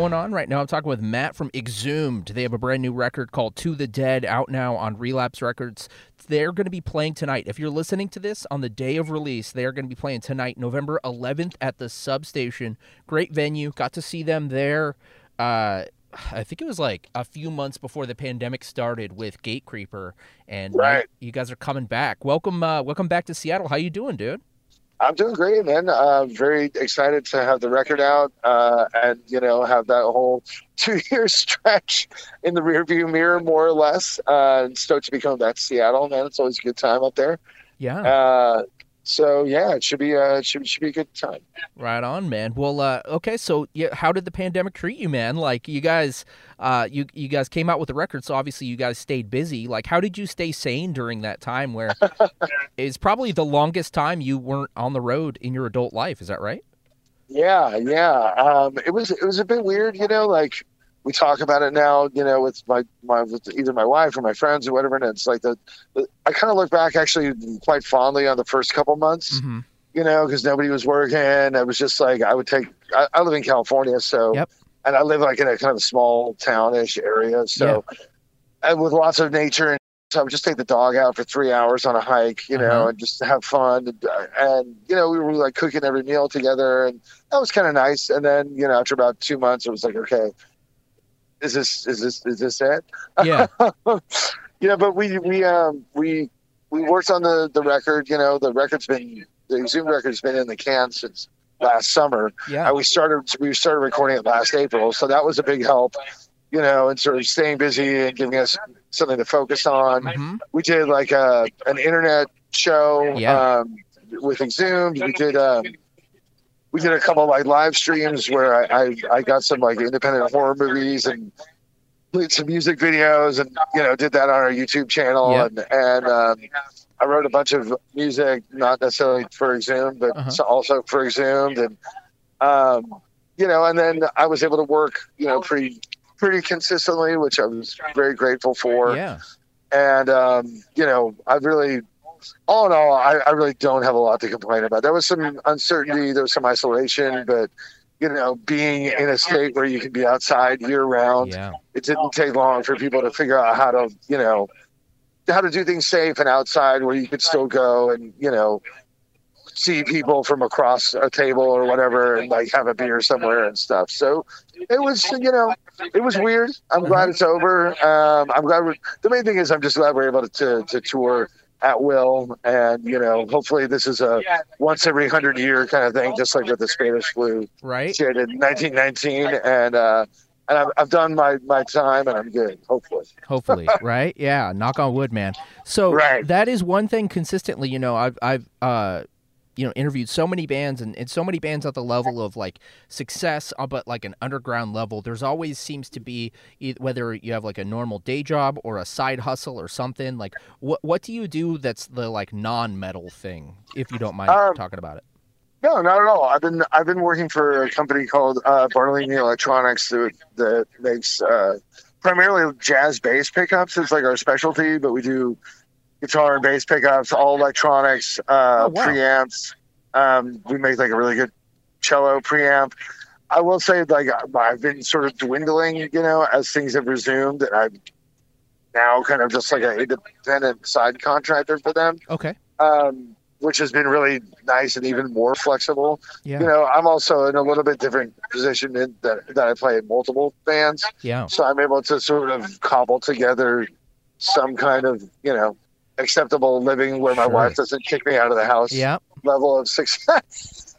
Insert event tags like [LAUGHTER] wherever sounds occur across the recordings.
Going on right now? I'm talking with Matt from Exhumed. They have a brand new record called To the Dead out now on Relapse Records. They're going to be playing tonight. If you're listening to this on the day of release, they are going to be playing tonight, November 11th at the Substation. Great venue. Got to see them there. Uh, I think it was like a few months before the pandemic started with Gatecreeper, and Right. you guys are coming back. Welcome, uh, welcome back to Seattle. How you doing, dude? I'm doing great, man. Uh, very excited to have the record out uh, and, you know, have that whole [LAUGHS] two year stretch in the rearview mirror, more or less. Uh, and stoked to be coming back to Seattle, man. It's always a good time up there. Yeah. Uh, so, yeah, it should be, uh, it should, should be a good time. Right on, man. Well, uh, okay, so yeah, how did the pandemic treat you, man? Like you guys, uh, you you guys came out with the record, so obviously you guys stayed busy. Like, how did you stay sane during that time, where [LAUGHS] it's probably the longest time you weren't on the road in your adult life? Is that right? Yeah, yeah. Um, it was it was a bit weird, you know. Like we talk about it now, you know, with my my with either my wife or my friends or whatever, and it's like the, the I kind of look back actually quite fondly on the first couple months, Mm-hmm. you know, because nobody was working. It was just like I would take. I, I live in California, so Yep. and I live like in a kind of a small townish area, so and with lots of nature. And so I would just take the dog out for three hours on a hike, you know, Uh-huh. and just have fun. And, and you know, we were like cooking every meal together, and that was kind of nice. And then, you know, after about two months, it was like, okay, is this is this is this it? Yeah. [LAUGHS] you know, but we we um we we worked on the the record. You know, the record's been the Zoom record's been in the can since last summer. Yeah. And we started we started recording it last April, so that was a big help. You know, and sort of staying busy and giving us something to focus on. hmm We did like a an internet show Yeah. um, with Exhumed. We did um, we did a couple like live streams where I, I I got some like independent horror movies and played some music videos and you know did that on our YouTube channel Yeah. and and um, I wrote a bunch of music, not necessarily for Exhumed, but Uh-huh. also for Exhumed and um, you know, and then I was able to work you know pretty pretty consistently, which I was very grateful for Yeah. and um, you know, I really, all in all, I, I really don't have a lot to complain about. There was some uncertainty, there was some isolation, but you know, being in a state where you can be outside year round, Yeah. it didn't take long for people to figure out how to, you know, how to do things safe and outside where you could still go and you know, see people from across a table or whatever and like have a beer somewhere and stuff. So it was, you know, it was weird. I'm glad it's over. Um, I'm glad. We're, the main thing is I'm just glad we're able to, to tour at will. And, you know, hopefully this is a once every hundred year kind of thing, just like with the Spanish flu Right? shit in 1919. And, uh, and I've, I've done my, my time and I'm good, hopefully. Hopefully, [LAUGHS] right? Yeah, knock on wood, man. So Right. that is one thing consistently. You know, I've I've uh, you know interviewed so many bands and, and so many bands at the level of like success, uh, but like an underground level. There's always seems to be whether you have like a normal day job or a side hustle or something. Like, what what do you do that's the like non-metal thing? If you don't mind Um, talking about it. No, not at all. I've been I've been working for a company called uh, Bartolini Electronics that, that makes uh, primarily jazz bass pickups. It's like our specialty, but we do guitar and bass pickups, all electronics, uh, Oh, wow. preamps. Um, we make like a really good cello preamp. I will say, like I've been sort of dwindling, you know, as things have resumed, and I'm now kind of just like an independent side contractor for them Okay. um, which has been really nice and even more flexible. Yeah. You know, I'm also in a little bit different position in that, that I play in multiple bands, Yeah. so I'm able to sort of cobble together some kind of, you know, acceptable living where my Sure. wife doesn't kick me out of the house Yeah. level of success.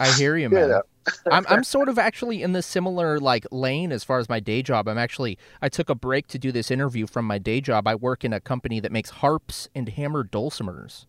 I hear you, You [LAUGHS] man. know. I'm I'm sort of actually in the similar like lane as far as my day job. I'm actually I took a break to do this interview from my day job. I work in a company that makes harps and hammered dulcimers.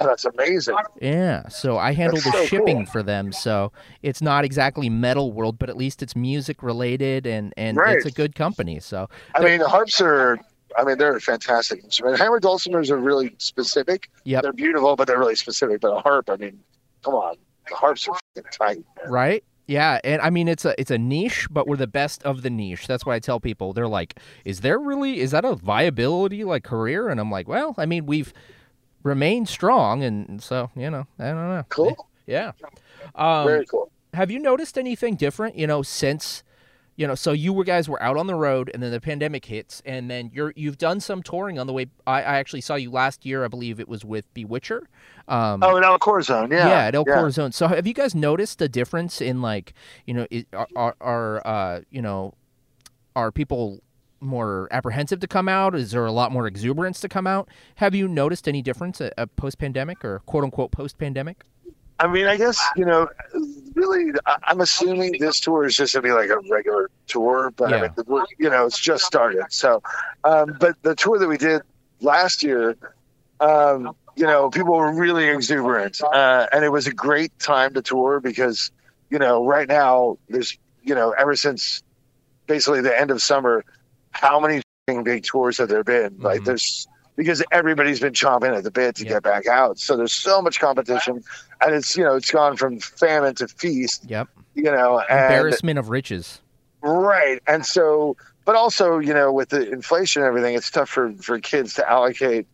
Oh, that's amazing. Yeah, so I handle the so shipping cool. for them. So it's not exactly metal world, but at least it's music related and and Right. it's a good company. So I mean, the harps are. I mean, they're a fantastic instrument. Hammer dulcimers are really specific. Yeah, They're beautiful, but they're really specific. But a harp, I mean, come on, the harps are tight. man. right? Yeah, and I mean it's a it's a niche, but we're the best of the niche. That's why I tell people they're like, "Is there really is that a viability like career?" And I'm like, "Well, I mean we've remained strong, and so you know, I don't know." Cool. [LAUGHS] Yeah. Um, Very cool. have you noticed anything different? You know, since you know, so you were guys were out on the road, and then the pandemic hits, and then you're you've done some touring on the way. I, I actually saw you last year. I believe it was with Bewitcher. Um, Oh, in El Corazon, yeah. yeah, at El Corazon. So have you guys noticed a difference in like, you know, are, are uh, you know, are people more apprehensive to come out? Is there a lot more exuberance to come out? Have you noticed any difference a, uh, post pandemic or quote unquote post pandemic? I mean, I guess you know, really, I'm assuming this tour is just gonna be like a regular tour, but I mean, the- you know, it's just started. So, um, but the tour that we did last year, um, you know, people were really exuberant, uh, and it was a great time to tour because, you know, right now there's, you know, ever since basically the end of summer, how many big tours have there been? Like, Mhm. there's because everybody's been chomping at the bit to Yeah. get back out. So there's so much competition, and it's you know it's gone from famine to feast. Yep. You know, and Embarrassment of riches. right, and so but also you know with the inflation and everything, it's tough for for kids to allocate.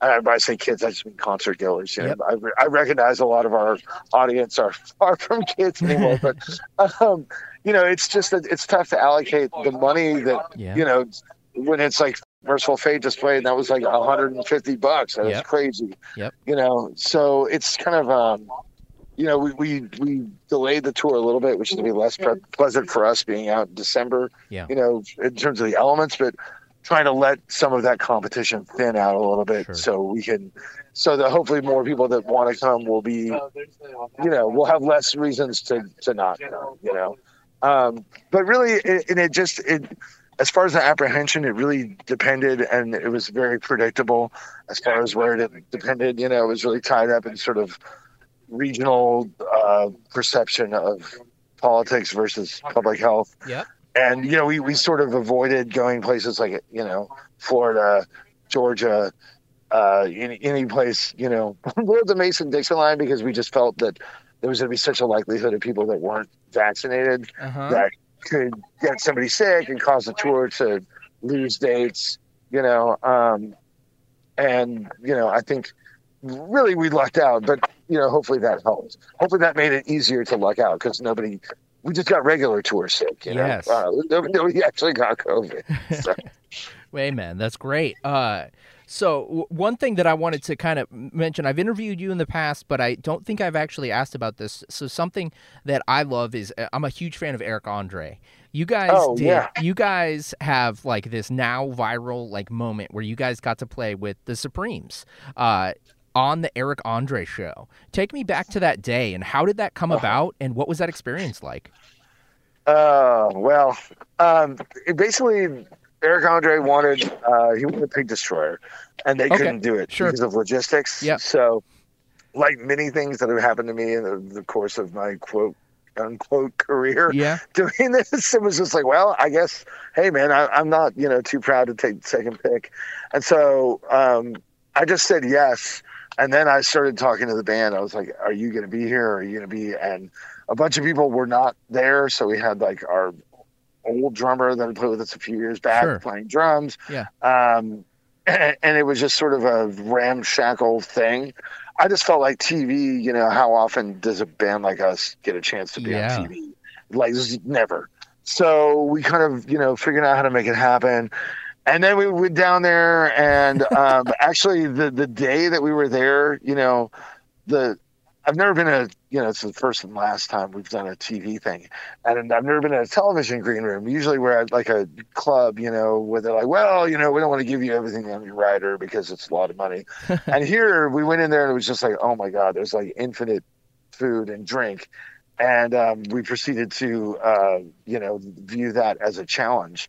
And I say kids, I just mean concert goers. You know, Yep. I, I recognize a lot of our audience are [LAUGHS] far from kids anymore, but [LAUGHS] um, you know, it's just that it's tough to allocate the money that Yeah. you know when it's like Mercyful Fate display, and that was like 150 bucks. That was crazy. Yep. You know, so it's kind of um, you know, we, we we delayed the tour a little bit, which is gonna be less pre- pleasant for us being out in December. Yeah. You know, in terms of the elements, but trying to let some of that competition thin out a little bit, Sure. so we can, so that hopefully more people that want to come will be, you know, we'll have less reasons to to not come. You know, um, but really, it, and it just it. As far as the apprehension, it really depended, and it was very predictable. As far as where it depended, you know, it was really tied up in sort of regional uh, perception of politics versus public health. Yep. And you know, we, we sort of avoided going places like you know Florida, Georgia, uh, any, any place you know [LAUGHS] below the Mason Dixon line because we just felt that there was going to be such a likelihood of people that weren't vaccinated Uh-huh. that could get somebody sick and cause the tour to lose dates, you know. Um, and, you know, I think really we lucked out, but, you know, hopefully that helped. Hopefully that made it easier to luck out because nobody, we just got regular tour sick, you know. Yes. Uh, nobody, nobody actually got COVID. So, [LAUGHS] Way man, that's great. Uh, So w- one thing that I wanted to kind of mention, I've interviewed you in the past, but I don't think I've actually asked about this. So something that I love is uh, I'm a huge fan of Eric Andre. You guys Oh, did. yeah. You guys have like this now viral like moment where you guys got to play with the Supremes. Uh, on the Eric Andre show. Take me back to that day and how did that come about and what was that experience like? Uh, well, um, basically, Eric Andre wanted uh, he wanted a Pig Destroyer, and they Okay, couldn't do it sure. because of logistics. Yeah. So, like many things that have happened to me in the, the course of my quote unquote career, Yeah. [LAUGHS] doing this, it was just like, well, I guess, hey man, I, I'm not you know too proud to take the second pick, and so um, I just said yes. And then I started talking to the band. I was like, "Are you going to be here? Are you going to be?" And a bunch of people were not there, so we had like our old drummer that had played with us a few years back Sure. playing drums. Yeah. Um, and, and it was just sort of a ramshackle thing. I just felt like TV. You know, how often does a band like us get a chance to be Yeah. on TV? Like never. So we kind of you know figured out how to make it happen. And then we went down there, and [LAUGHS] um, actually, the the day that we were there, you know, the I've never been a you know it's the first and last time we've done a TV thing, and I've never been in a television green room. Usually we're at like a club, you know, where they're like, well, you know, we don't want to give you everything on your rider because it's a lot of money. [LAUGHS] and here we went in there and it was just like, oh my god, there's like infinite food and drink, and um, we proceeded to uh, you know view that as a challenge.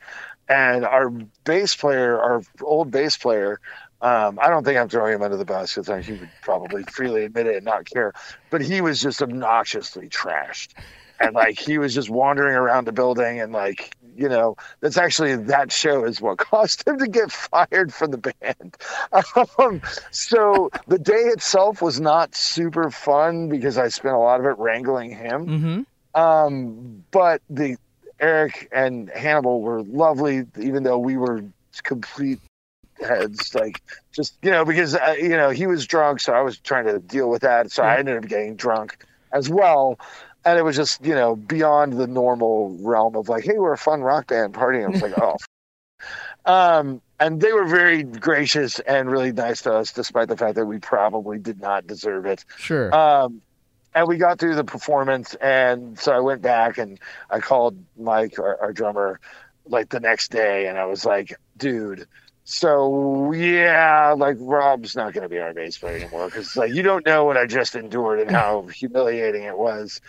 And our bass player, our old bass player, um, I don't think I'm throwing him under the bus because he would probably freely admit it and not care. But he was just obnoxiously trashed, and like he was just wandering around the building and like you know that's actually that show is what [LAUGHS] caused him to get fired from the band. [LAUGHS] Um, so the day itself was not super fun because I spent a lot of it wrangling him. Mm-hmm. Um, but the Eric and Hannibal were lovely, even though we were complete heads. Like just you know, because uh, you know he was drunk, so I was trying to deal with that. So I ended up getting drunk as well. And it was just, you know, beyond the normal realm of like, hey, we're a fun rock band partying. I was like, [LAUGHS] oh. Um, and they were very gracious and really nice to us, despite the fact that we probably did not deserve it. Sure. Um, and we got through the performance, and so I went back and I called Mike, our, our drummer, like the next day, and I was like, "Dude, so yeah, like Rob's not going to be our bass player anymore because like you don't know what I just endured and how [LAUGHS] humiliating it was."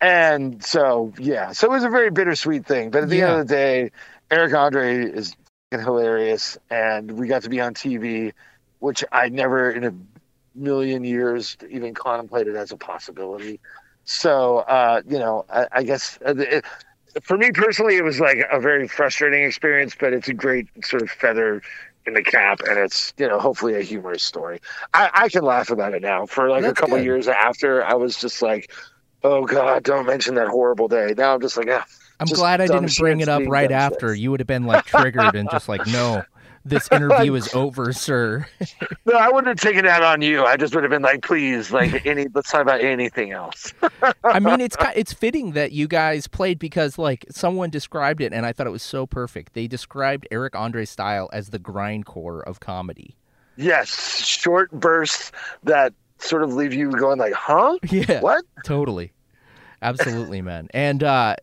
And so yeah, so it was a very bittersweet thing. But at the Yeah. end of the day, Eric Andre is hilarious, and we got to be on TV, which I never in a million years even contemplated as a possibility. So, uh, you know, I, I guess uh, it, for me personally, it was like a very frustrating experience, but it's a great sort of feather in the cap, and it's you know hopefully a humorous story. I, I can laugh about it now. For like That's a couple good. years after, I was just like, oh god, don't mention that horrible day. Now I'm just like, ah. I'm glad I didn't bring it up right after. You would have been like triggered and just like, no, [LAUGHS] this [LAUGHS] interview is over, sir. No, I wouldn't have taken that on you. I just would have been like, please, like any. Let's talk about anything else. [LAUGHS] I mean, it's [LAUGHS] it's fitting that you guys played because like someone described it, and I thought it was so perfect. They described Eric Andre's style as the grindcore of comedy. Yes, short bursts that sort of leave you going like, huh? Yeah, What? totally absolutely man and uh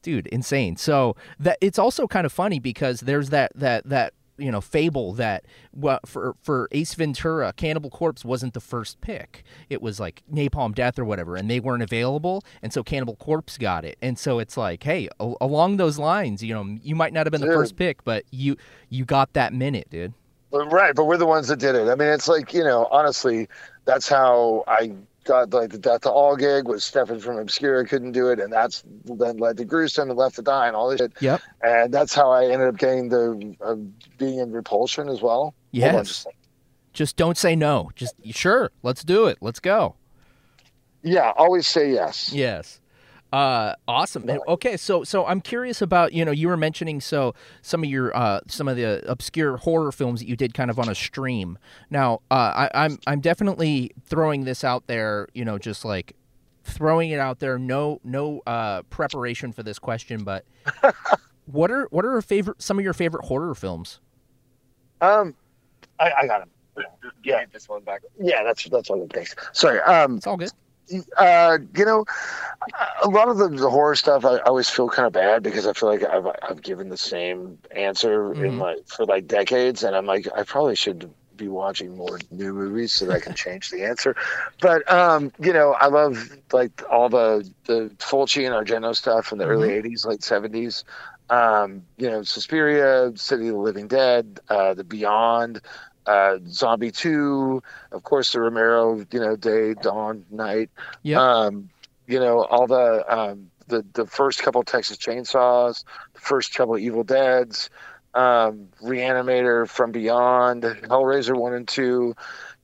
dude insane so that it's also kind of funny because there's that that that you know fable that well, for for Ace Ventura Cannibal Corpse wasn't the first pick. It was like Napalm Death or whatever and they weren't available and so Cannibal Corpse got it. And so it's like hey a- along those lines you know you might not have been the first pick but you you got that minute dude. Right, but we're the ones that did it. I mean, it's like you know, honestly, that's how I got like the Death to All gig was Steffen from Obscura couldn't do it, and that's then led to Gruesome and Left to Die and all this shit. yep And that's how I ended up getting the uh, being in Repulsion as well. Yes just don't say no just sure let's do it let's go Yeah, always say yes. Yes. Uh, awesome. And- Okay, so so I'm curious about you know you were mentioning so some of your uh some of the obscure horror films that you did kind of on a stream. Now uh, I, I'm I'm definitely throwing this out there. You know, just like throwing it out there. No no uh preparation for this question, but [LAUGHS] what are what are your favorite some of your favorite horror films? Um, I, I got him. Yeah. This one back. Yeah, that's that's all it takes. Sorry. Um, It's all good. Uh, you know, a lot of the, the horror stuff, I, I always feel kind of bad because I feel like I've I've given the same answer in Mhm. my for like decades, and I'm like I probably should be watching more new movies so that I can change the answer. But um, you know, I love like all the the Fulci and Argento stuff from the early '80s, late '70s. Um, you know, Suspiria, City of the Living Dead, uh, The Beyond. Uh, Zombie 2, of course, the Romero, you know, Day, Dawn, Night. Yep. Um, you know, all the um, the the first couple Texas Chainsaws, the first couple Evil Deads, um, Reanimator, From Beyond, Hellraiser one and two.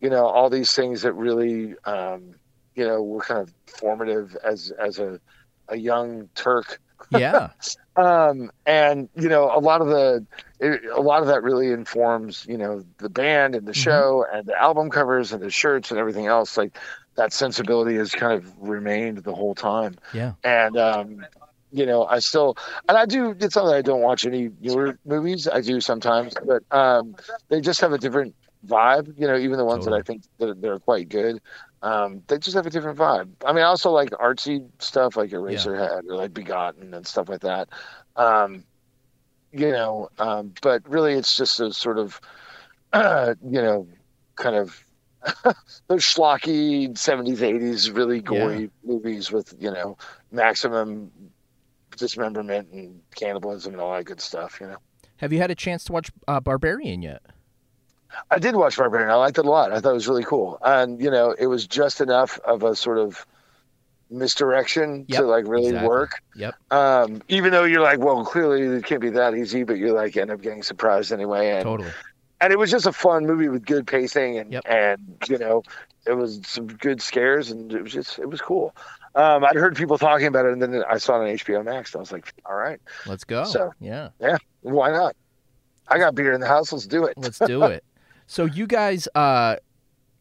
You know, all these things that really, um, you know, were kind of formative as as a a young Turk Yeah. [LAUGHS] um, and you know a lot of the it, a lot of that really informs you know the band and the show and the album covers and the shirts and everything else like that sensibility has kind of remained the whole time Yeah. and um you know i still and i do it's not that i don't watch any newer movies i do sometimes but um they just have a different vibe you know even the ones that i think that they're quite good um they just have a different vibe. I mean i also like artsy stuff like eraserhead or like begotten and stuff like that. Um you know um but really it's just a sort of uh [CLEARS THROAT] you know kind of [LAUGHS] those schlocky 70s 80s really gory movies with you know maximum dismemberment and cannibalism and all that good stuff you know. Have you had a chance to watch uh, Barbarian yet? I did watch Barbarian. I liked it a lot. I thought it was really cool. And, you know, it was just enough of a sort of misdirection Yep, to like really exactly. work. Yep. Um, even though you're like, well, clearly it can't be that easy, but you're like end up getting surprised anyway. And, Totally. and it was just a fun movie with good pacing and, Yep. and, you know, it was some good scares and it was just, it was cool. Um, I'd heard people talking about it and then I saw it on HBO Max and I was like, all right, Let's go. So- yeah, yeah. why not? I got beer in the house. Let's do it. Let's do it. So you guys uh,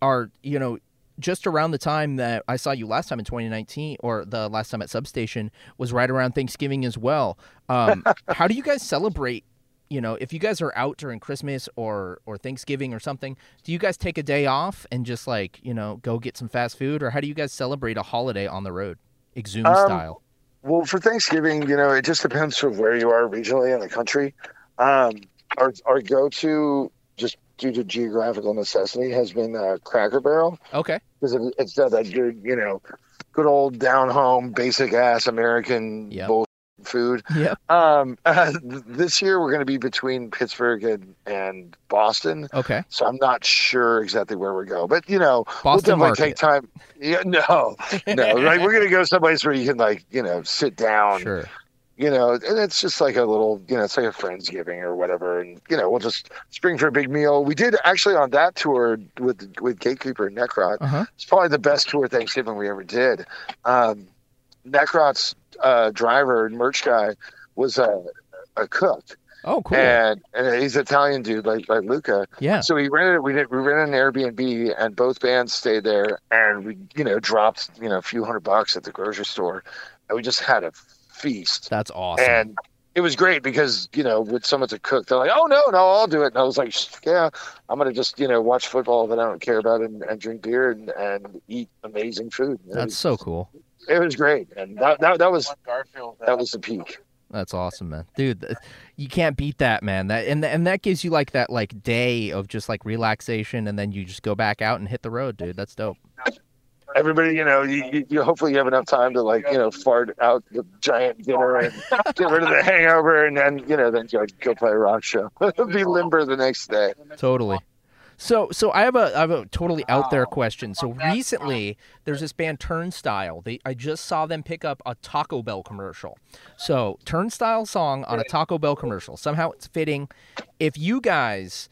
are, you know, just around the time that I saw you last time in 2019, or the last time at Substation was right around Thanksgiving as well. Um, [LAUGHS] how do you guys celebrate? You know, if you guys are out during Christmas or or Thanksgiving or something, do you guys take a day off and just like you know go get some fast food, or how do you guys celebrate a holiday on the road, Exhume Um, style? Well, for Thanksgiving, you know, it just depends of where you are regionally in the country. Um, our our go to, just due to geographical necessity, has been uh, Cracker Barrel Okay. because it, it's got that good, you know, good old down home, basic ass American Yep. bull food. Yeah. Um, th- [LAUGHS] this year we're going to be between Pittsburgh and, and Boston, Okay. so I'm not sure exactly where we go, but you know, we'll definitely market. take time. Yeah, no, no, like we're gonna go someplace where you can like, you know, sit down Sure. You know, and it's just like a little, you know, it's like a friendsgiving or whatever, and you know, we'll just spring for a big meal. We did actually on that tour with with Gatecreeper and Necrot. Uh huh. It's probably the best tour Thanksgiving we ever did. Um, Necrot's uh, driver, and merch guy, was a, a cook, Oh, cool. and and he's an Italian dude like like Luca. yeah. So we rented we did we rented an Airbnb and both bands stayed there and we you know dropped you know a few hundred bucks at the grocery store and we just had a feast That's awesome. and it was great because you know with someone to cook they're like oh no no I'll do it and I was like yeah I'm gonna just you know watch football that I don't care about and, and drink beer and, and eat amazing food it, That's was, so cool. it was great and that that, that was Garfield. Uh, that was the peak That's awesome, man. Dude, th- you can't beat that, man. That and and that gives you like that like day of just like relaxation and then you just go back out and hit the road, dude. That's dope. [LAUGHS] everybody, you know, you, you, you hopefully you have enough time to like, you know, fart out the giant dinner and get rid of the hangover, and then you know, then go, go play a rock show. [LAUGHS] Be limber the next day. Totally. So so I have a I have a totally out there question. So recently there's this band Turnstile. They I just saw them pick up a Taco Bell commercial. So Turnstile song on a Taco Bell commercial. Somehow it's fitting. If you guys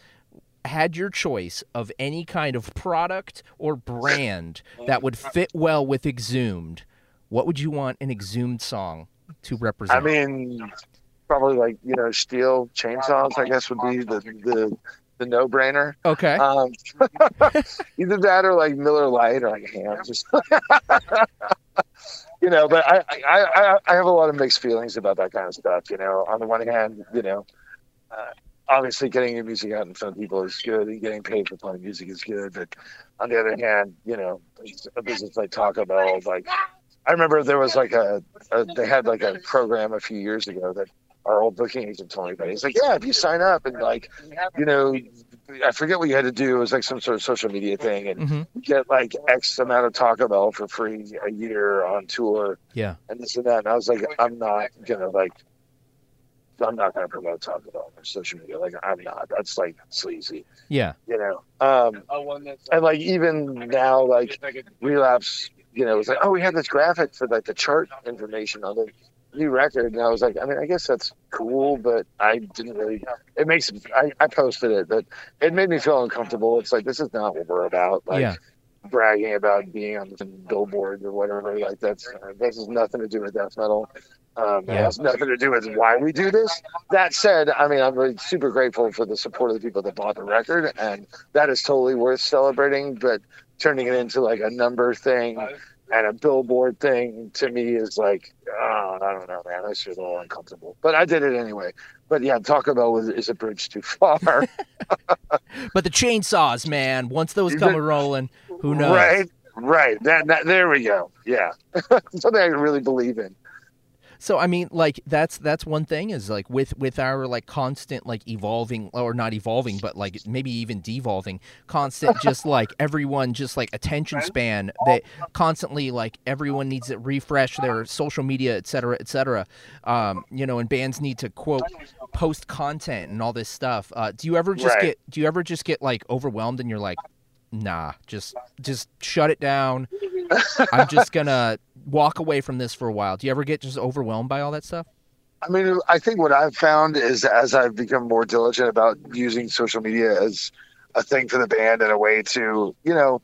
had your choice of any kind of product or brand [LAUGHS] that would fit well with Exhumed, what would you want an Exhumed song to represent? I mean, probably like you know, Stihl chainsaws. I guess would be the the, the no brainer. okay. Um, [LAUGHS] either that or like Miller Lite or like ham. Just [LAUGHS] you know, but I, I I I have a lot of mixed feelings about that kind of stuff. You know, on the one hand, you know, uh, obviously getting your music out in front of people is good, and getting paid for playing music is good. But on the other hand, you know, a business like Taco Bell, like I remember there was like a, a they had like a program a few years ago that our old booking agent told me about. He's like, yeah, if you sign up and like, you know, I forget what you had to do. It was like some sort of social media thing, and Mm-hmm. get like X amount of Taco Bell for free a year on tour, Yeah. and this and that. And I was like, I'm not gonna like, I'm not gonna promote Taco Bell on social media. Like, I'm not. That's like sleazy, Yeah. you know. Um, and like even now, like relapse, you know, it's like, oh, we had this graphic for like the chart information on the new record, and I was like, I mean, I guess that's cool, but I didn't really. It makes I, I posted it, but it made me feel uncomfortable. It's like this is not what we're about. Like Yeah. bragging about being on the billboard or whatever. Like that's this has nothing to do with death metal. Um, It has nothing to do with why we do this. That said, I mean, I'm really super grateful for the support of the people that bought the record, and that is totally worth celebrating. But turning it into like a number thing and a billboard thing to me is like, oh, I don't know, man. That's just a little uncomfortable. But I did it anyway. But yeah, Taco Bell was, is a bridge too far. [LAUGHS] [LAUGHS] But the chainsaws, man, once those come a rolling, who knows? Right, right. That, that there we go. Yeah, [LAUGHS] something I really believe in. So I mean, like that's that's one thing is like with with our like constant like evolving or not evolving, but like maybe even devolving, constant [LAUGHS] just like everyone just like attention span that constantly like everyone needs to refresh their social media, et cetera, et cetera. Um, you know, and bands need to quote post content and all this stuff. Uh, do you ever just Right. get do you ever just get like overwhelmed and you're like, nah, just just shut it down. I'm just gonna walk away from this for a while. Do you ever get just overwhelmed by all that stuff? I mean, I think what I've found is as I've become more diligent about using social media as a thing for the band and a way to, you know,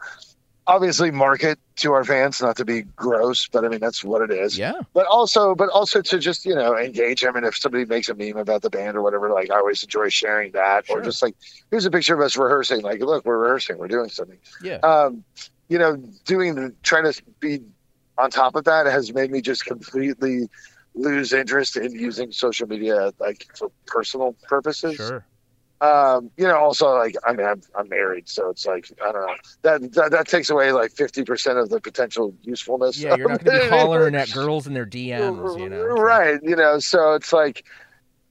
obviously market to our fans, not to be gross, but I mean that's what it is. Yeah. But also, but also to just you know engage them, and if somebody makes a meme about the band or whatever, like I always enjoy sharing that, or just like here's a picture of us rehearsing. Like, look, we're rehearsing, we're doing something. Yeah. um, you know, doing the trying to be on top of that has made me just completely lose interest in using social media like for personal purposes. Sure. Um, you know, also like I mean, I'm, I'm married, so it's like I don't know that that, that takes away like fifty percent of the potential usefulness. Yeah, you're not of gonna be hollering [LAUGHS] at girls in their DMs, you know. Right. You know, so it's like,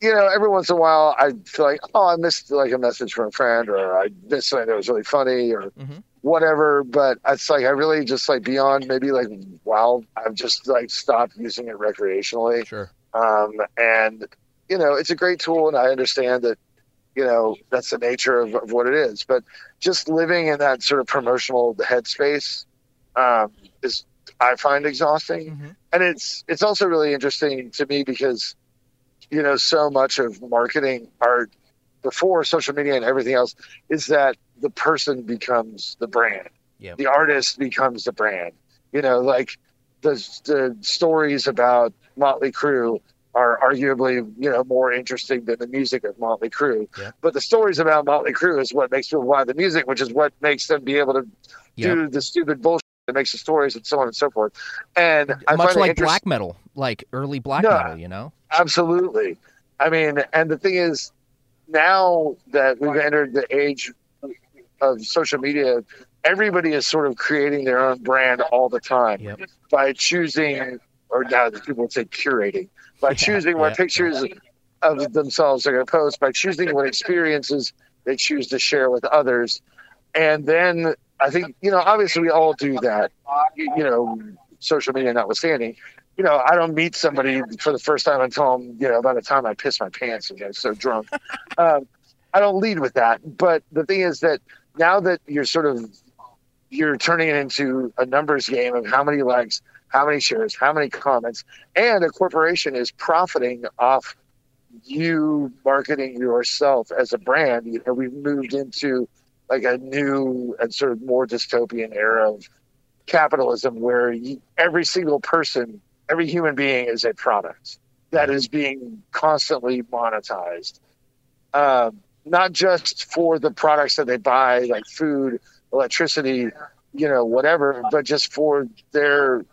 you know, every once in a while I feel like, oh, I missed like a message from a friend or I missed something that was really funny or Mhm. Whatever. But it's like, I really just like beyond maybe like, wow, I've just like stopped using it recreationally. Sure. Um, and, you know, it's a great tool and I understand that, you know, that's the nature of, of what it is. But just living in that sort of promotional headspace um, is, I find exhausting Mhm. and it's it's also really interesting to me because you know so much of marketing art before social media and everything else is that the person becomes the brand Yep. the artist becomes the brand you know like the the stories about motley crue are arguably you know more interesting than the music of motley crue Yep. but the stories about motley crue is what makes people buy the music which is what makes them be able to Yep. do the stupid bullshit that makes the stories and so on and so forth and I Much like interest- black metal, like early black Yeah. metal, you know? Absolutely. I mean, and the thing is, now that we've entered the age of social media, everybody is sort of creating their own brand all the time Yep. by choosing, or now people would say curating, by Yeah, choosing what yeah, pictures of themselves they're going to post, by choosing what experiences they choose to share with others. And then I think, you know, obviously we all do that, you you know, social media notwithstanding you know, I don't meet somebody for the first time until I'm, you know, by the time I piss my pants and get so drunk. [LAUGHS] um, I don't lead with that. But the thing is that now that you're sort of you're turning it into a numbers game of how many likes, how many shares, how many comments, and a corporation is profiting off you marketing yourself as a brand. You know, we've moved into like a new and sort of more dystopian era of capitalism where you, every single person every human being is a product that is being constantly monetized. Um, not just for the products that they buy, like food, electricity, you know, whatever, but just for their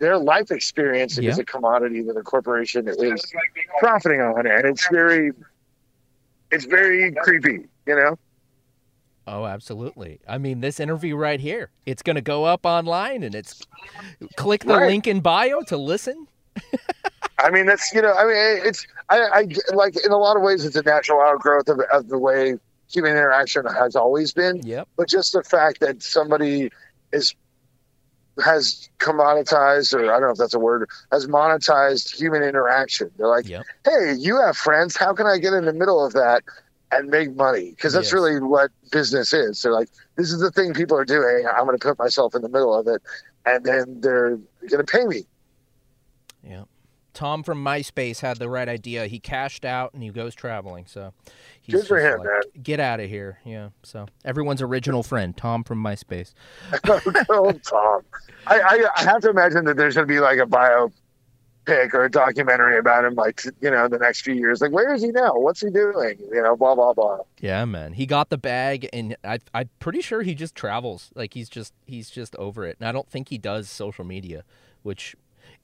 their life experience is Yeah. a commodity that a corporation is profiting on, and it's very it's very creepy, you know. Oh, absolutely. I mean, this interview right here, it's going to go up online and it's click the Right. link in bio to listen. [LAUGHS] I mean, that's you know, I mean, it's I, I like in a lot of ways, it's a natural outgrowth of, of the way human interaction has always been. Yep. But just the fact that somebody is has commoditized, or I don't know if that's a word, has monetized human interaction. They're like, Yep. hey, you have friends. How can I get in the middle of that and make money? Because that's Yes. really what business is. They're like, this is the thing people are doing. I'm going to put myself in the middle of it, and then they're going to pay me. Yeah. Tom from MySpace had the right idea. He cashed out and he goes traveling. So he's Good for him, like, man. Get out of here. Yeah. So everyone's original friend, Tom from MySpace. [LAUGHS] oh, Tom. I, I, I have to imagine that there's going to be like a biopic or a documentary about him, like, you know, in the next few years. Like, where is he now? What's he doing? You know, blah, blah, blah. Yeah, man. He got the bag and I I'm pretty sure he just travels. Like he's just he's just over it. And I don't think he does social media, which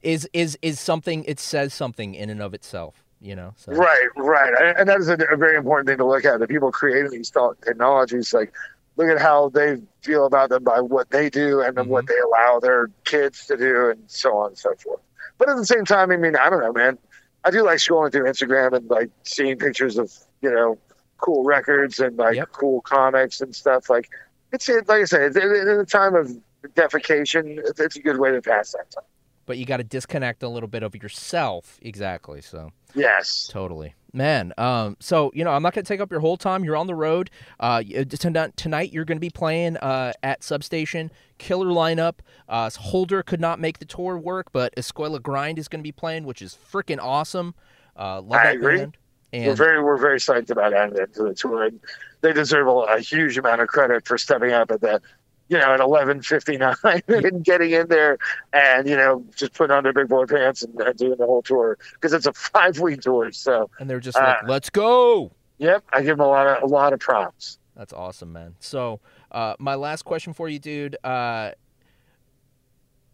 is is is something it says something in and of itself, you know. So Right, right. And- that is a, a very important thing to look at. The people creating these technologies, like, look at how they feel about them by what they do and then what mm-hmm. they allow their kids to do and so on and so forth. But at the same time, I mean, I don't know, man. I do like scrolling through Instagram and like seeing pictures of, you know, cool records and like Yep. cool comics and stuff. Like, it's like I said, in a time of defecation, it's, it's a good way to pass that time. But you got to disconnect a little bit of yourself exactly. So Yes. Totally. Man, um, so you know, I'm not going to take up your whole time. You're on the road. Uh, tonight, tonight you're going to be playing uh, at Substation. Killer lineup. Uh, Holder could not make the tour work, but Escuela Grind is going to be playing, which is freaking awesome. Uh, love I that agree. band. we're very we're very psyched about adding it to the tour. And they deserve a, a huge amount of credit for stepping up at that, you know, at eleven fifty nine [LAUGHS] and getting in there and you know just putting on their big boy pants and, and doing the whole tour because it's a [LAUGHS] five week tour. So and they're just like, Uh, let's go. yep, I give them a lot of a lot of props. That's awesome, man. So, uh, my last question for you, dude. Uh,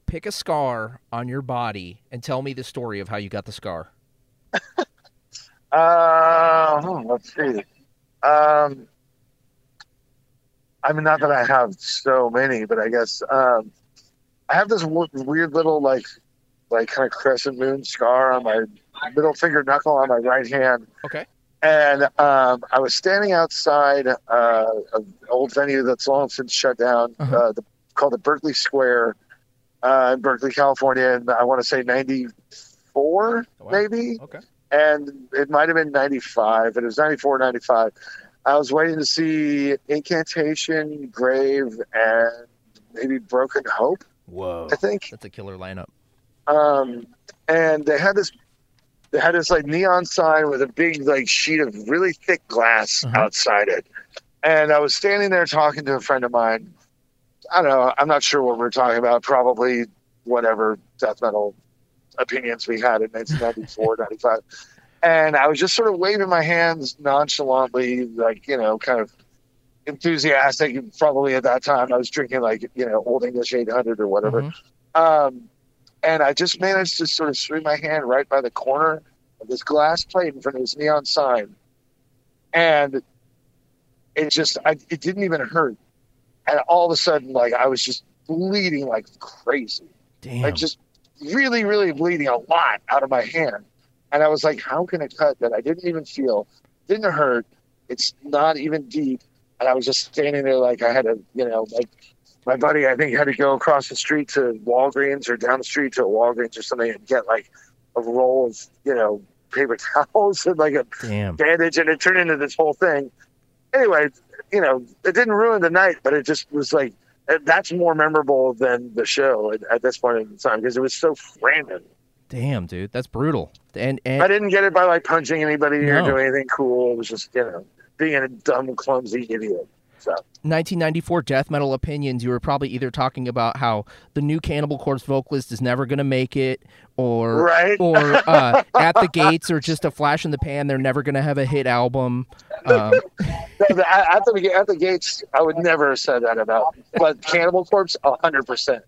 pick a scar on your body and tell me the story of how you got the scar. [LAUGHS] Uh, hmm, let's see. Um, I mean, not that I have so many, but I guess um, I have this w- weird little like, like kind of crescent moon scar on my middle finger knuckle on my right hand. Okay. And um, I was standing outside uh, an old venue that's long since shut down, Uh-huh. uh, the, called the Berkeley Square uh, in Berkeley, California, and I want to say '94, Wow. maybe Okay. and it might have been 95 it was 94 95 i was waiting to see incantation grave and maybe broken hope Whoa. i think That's a killer lineup. um, and they had this they had this like neon sign with a big like sheet of really thick glass Uh-huh. outside it and i was standing there talking to a friend of mine i don't know i'm not sure what we are talking about probably whatever death metal opinions we had in 1994 95 and i was just sort of waving my hands nonchalantly like you know kind of enthusiastic probably at that time. I was drinking like you know old english 800 or whatever. Mhm. um, and I just managed to sort of swing my hand right by the corner of this glass plate in front of this neon sign, and it just I, it didn't even hurt, and all of a sudden like I was just bleeding like crazy, Damn. like just really really bleeding a lot out of my hand, and I was like, how can a cut that I didn't even feel, didn't hurt, it's not even deep, and I was just standing there like I had to, you know like my buddy, I think, had to go across the street to Walgreens or down the street to a Walgreens or something and get like a roll of, you know, paper [LAUGHS] towels and like a Damn. bandage, and it turned into this whole thing. Anyway, you know, it didn't ruin the night, but it just was like that's more memorable than the show at, at this point in time because it was so random. Damn, dude. That's brutal. And I didn't get it by like punching anybody or doing anything cool. It was just, you know, being a dumb, clumsy idiot. So 1994 death metal opinions, you were probably either talking about how the new Cannibal Corpse vocalist is never going to make it, or Right. or [LAUGHS] uh, at the gates, or just a flash in the pan. They're never going to have a hit album. Um, [LAUGHS] at the at the gates, I would never have said that about. But Cannibal Corpse, hundred percent.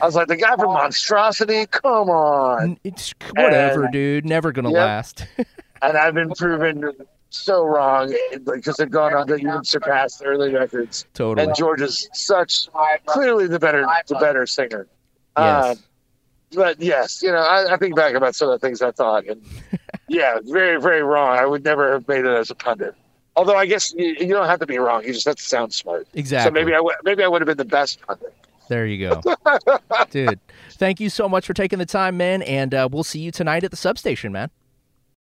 I was like, the guy from Monstrosity, come on. it's whatever, And- dude. Never going to Yep. last. [LAUGHS] And I've been proven so wrong because they've gone on to even surpass the early records. Totally. And George is such clearly the better the better singer. Uh, Yes. but yes, you know, I, I think back about some of the things I thought, and [LAUGHS] yeah, very very wrong. I would never have made it as a pundit. Although I guess you, you don't have to be wrong; you just have to sound smart. Exactly. So maybe I would maybe I would have been the best pundit. There you go. [LAUGHS] Dude, thank you so much for taking the time, man. And uh, we'll see you tonight at the substation, man.